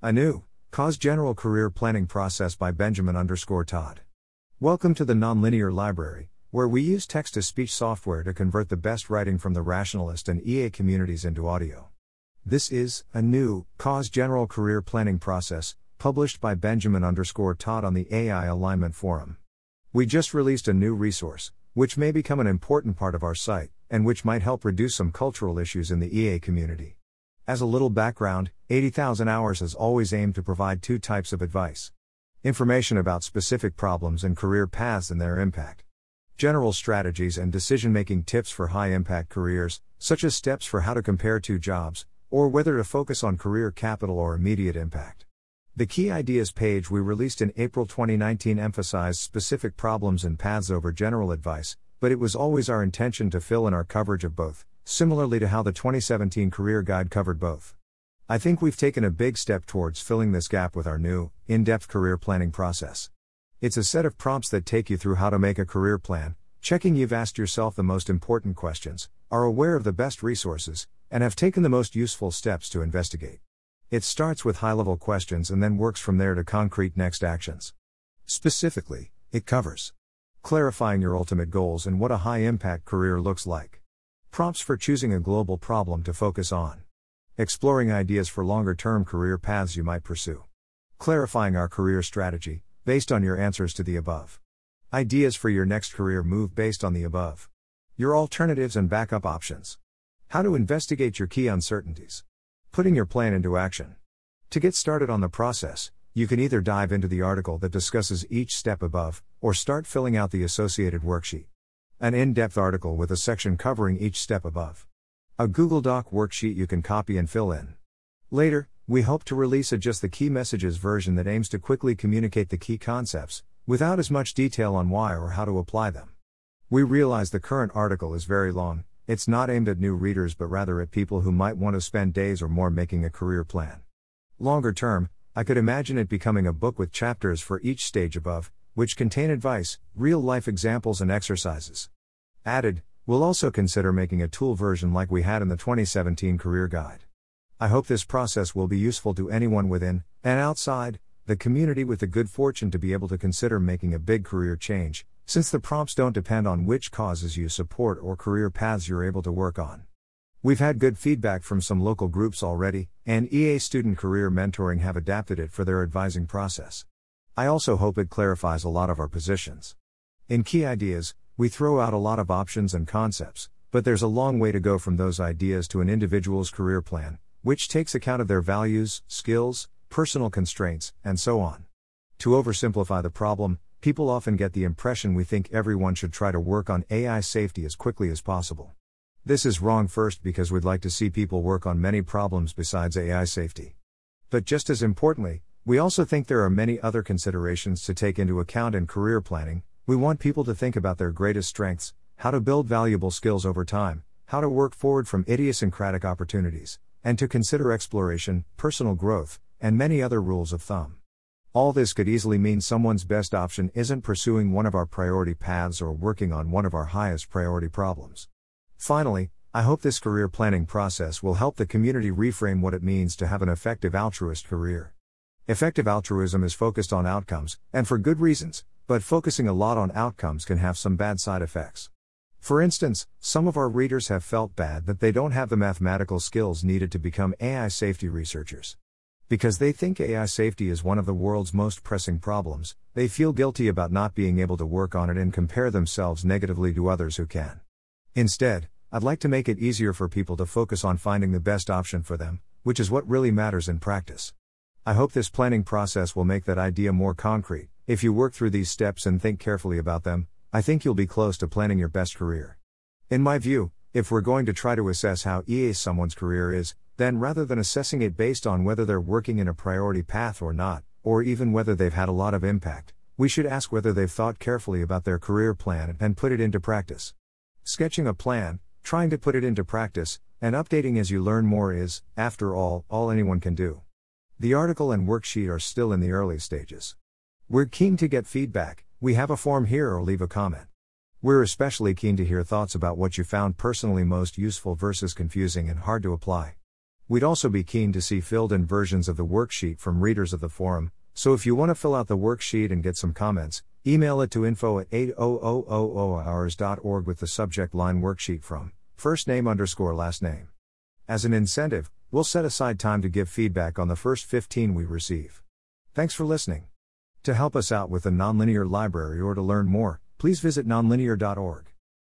A new cause general career planning process by Benjamin underscore Todd. Welcome to the Nonlinear Library, where we use text to speech software to convert the best writing from the rationalist and EA communities into audio. This is a new cause general career planning process published by Benjamin underscore Todd on the AI Alignment Forum. We just released a new resource, which may become an important part of our site, and which might help reduce some cultural issues in the EA community. As a little background, 80,000 Hours has always aimed to provide two types of advice information about specific problems and career paths and their impact. General strategies and decision making tips for high impact careers, such as steps for how to compare two jobs, or whether to focus on career capital or immediate impact. The Key Ideas page we released in April 2019 emphasized specific problems and paths over general advice, but it was always our intention to fill in our coverage of both, similarly to how the 2017 Career Guide covered both. I think we've taken a big step towards filling this gap with our new, in depth career planning process. It's a set of prompts that take you through how to make a career plan, checking you've asked yourself the most important questions, are aware of the best resources, and have taken the most useful steps to investigate. It starts with high level questions and then works from there to concrete next actions. Specifically, it covers clarifying your ultimate goals and what a high impact career looks like Prompts for choosing a global problem to focus on. Exploring ideas for longer term career paths you might pursue. Clarifying our career strategy, based on your answers to the above. Ideas for your next career move based on the above. Your alternatives and backup options. How to investigate your key uncertainties. Putting your plan into action. To get started on the process, you can either dive into the article that discusses each step above, or start filling out the associated worksheet. An in depth article with a section covering each step above. A Google Doc worksheet you can copy and fill in. Later, we hope to release a Just the Key Messages version that aims to quickly communicate the key concepts, without as much detail on why or how to apply them. We realize the current article is very long, it's not aimed at new readers but rather at people who might want to spend days or more making a career plan. Longer term, I could imagine it becoming a book with chapters for each stage above, which contain advice, real life examples, and exercises. Added, we'll also consider making a tool version like we had in the 2017 Career Guide. I hope this process will be useful to anyone within, and outside, the community with the good fortune to be able to consider making a big career change, since the prompts don't depend on which causes you support or career paths you're able to work on. We've had good feedback from some local groups already, and EA Student Career Mentoring have adapted it for their advising process. I also hope it clarifies a lot of our positions. In key ideas, we throw out a lot of options and concepts, but there's a long way to go from those ideas to an individual's career plan, which takes account of their values, skills, personal constraints, and so on. To oversimplify the problem, people often get the impression we think everyone should try to work on AI safety as quickly as possible. This is wrong first because we'd like to see people work on many problems besides AI safety. But just as importantly, we also think there are many other considerations to take into account in career planning. We want people to think about their greatest strengths, how to build valuable skills over time, how to work forward from idiosyncratic opportunities, and to consider exploration, personal growth, and many other rules of thumb. All this could easily mean someone's best option isn't pursuing one of our priority paths or working on one of our highest priority problems. Finally, I hope this career planning process will help the community reframe what it means to have an effective altruist career. Effective altruism is focused on outcomes, and for good reasons, but focusing a lot on outcomes can have some bad side effects. For instance, some of our readers have felt bad that they don't have the mathematical skills needed to become AI safety researchers. Because they think AI safety is one of the world's most pressing problems, they feel guilty about not being able to work on it and compare themselves negatively to others who can. Instead, I'd like to make it easier for people to focus on finding the best option for them, which is what really matters in practice. I hope this planning process will make that idea more concrete. If you work through these steps and think carefully about them, I think you'll be close to planning your best career. In my view, if we're going to try to assess how EA someone's career is, then rather than assessing it based on whether they're working in a priority path or not, or even whether they've had a lot of impact, we should ask whether they've thought carefully about their career plan and put it into practice. Sketching a plan, trying to put it into practice, and updating as you learn more is, after all, all anyone can do. The article and worksheet are still in the early stages. We're keen to get feedback, we have a form here or leave a comment. We're especially keen to hear thoughts about what you found personally most useful versus confusing and hard to apply. We'd also be keen to see filled in versions of the worksheet from readers of the forum, so if you want to fill out the worksheet and get some comments, email it to info at 80000hours.org with the subject line worksheet from first name underscore last name. As an incentive, we'll set aside time to give feedback on the first 15 we receive. Thanks for listening. To help us out with the Nonlinear Library or to learn more, please visit nonlinear.org.